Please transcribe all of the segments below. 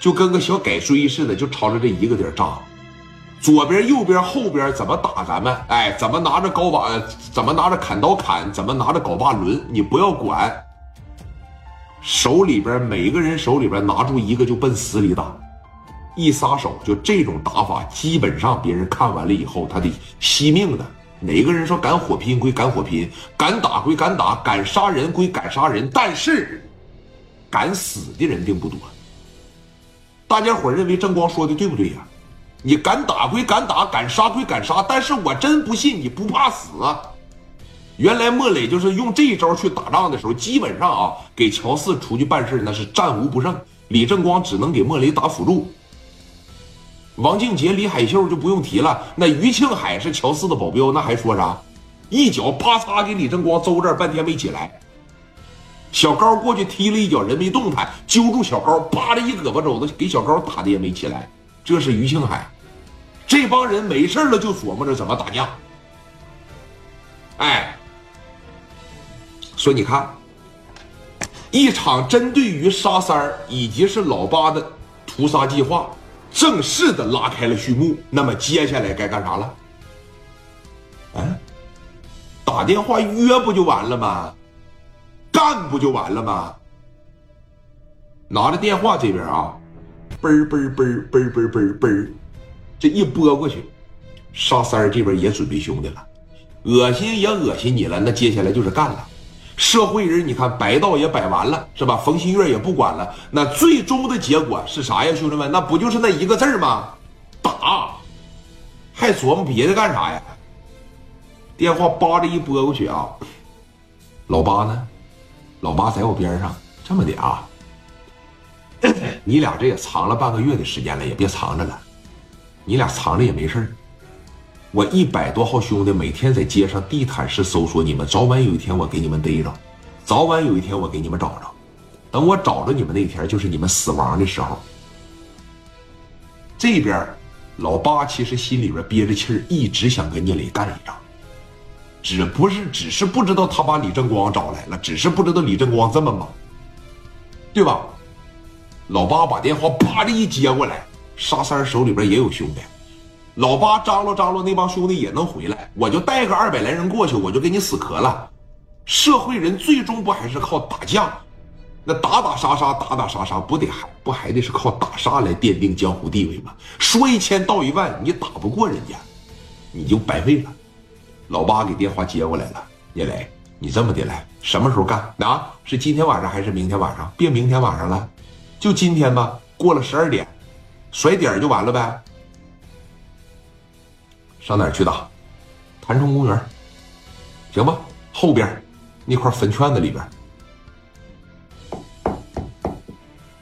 就跟个小改锥似的，就朝着这一个点扎。左边、右边、后边怎么打咱们？哎，怎么拿着镐把？怎么拿着砍刀砍？怎么拿着镐把抡？你不要管。手里边每个人手里边拿住一个就奔死里打，一撒手就这种打法，基本上别人看完了以后他得惜命的。哪个人说敢火拼归敢火拼，敢打归敢打，敢杀人归敢杀人，但是敢死的人并不多。大家伙认为正光说的对不对呀？你敢打归敢打，敢杀归敢杀，但是我真不信你不怕死啊！原来莫磊就是用这一招去打仗的时候，基本上啊，给乔四出去办事那是战无不胜。李正光只能给莫雷打辅助。王静杰、李海秀就不用提了，那于庆海是乔四的保镖，那还说啥？一脚啪嚓给李正光揍这，半天没起来。小高过去踢了一脚，人没动弹，揪住小高，扒着一胳膊肘子给小高打的也没起来。这是于庆海，这帮人没事了就琢磨着怎么打架。哎。说你看，一场针对于沙三儿以及是老八的屠杀计划正式的拉开了序幕。那么接下来该干啥了？嗯，打电话约不就完了吗？干不就完了吗？拿着电话这边啊，嘣嘣嘣嘣嘣嘣嘣，这一拨过去，沙三这边也准备兄弟了，恶心也恶心你了，那接下来就是干了。社会人，你看白道也摆完了，是吧？冯新月也不管了，那最终的结果是啥呀，兄弟们？那不就是那一个字吗？打，还琢磨别的干啥呀？电话叭的一拨过去啊，老八呢？老八在我边上，这么的啊，你俩这也藏了半个月的时间了，也别藏着了，你俩藏着也没事我一百多号兄弟每天在街上地毯式搜索你们，早晚有一天我给你们逮着，早晚有一天我给你们找着。等我找着你们那天，就是你们死亡的时候。这边老八其实心里边憋着气儿，一直想跟聂磊干一仗，只不是只是不知道他把李正光找来了，只是不知道李正光这么猛，对吧？老八把电话啪的一接过来，沙三手里边也有兄弟。老八张罗张罗，那帮兄弟也能回来，我就带个二百来人过去，我就给你死磕了。社会人最终不还是靠打架？那打打杀杀，打打杀杀，不得还不还得是靠打杀来奠定江湖地位吗？说一千道一万，你打不过人家，你就白费了。老八给电话接过来了，聂磊，你这么的来，什么时候干？啊，是今天晚上还是明天晚上？别明天晚上了，就今天吧。过了十二点，甩点就完了呗。上哪儿去打？潭冲公园，行吧？后边那块坟圈子里边，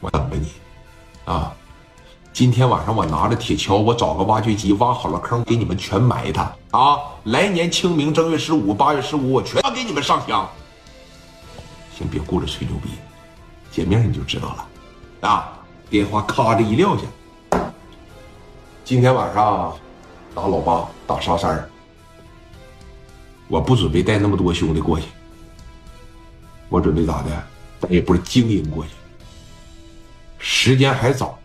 我等着你！今天晚上我拿着铁锹，我找个挖掘机挖好了坑，给你们全埋它啊！来年清明正月十五、八月十五，我全给你们上香。先，别顾着吹牛逼，见面你就知道了啊！电话咔的一撂下，今天晚上。打老八，打沙三儿，我不准备带那么多兄弟过去。我准备咋的？带一波精英过去。时间还早。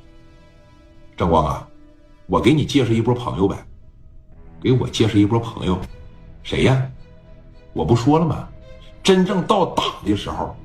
张光啊，我给你介绍一波朋友呗。给我介绍一波朋友，谁呀？我不说了吗？真正到打的时候，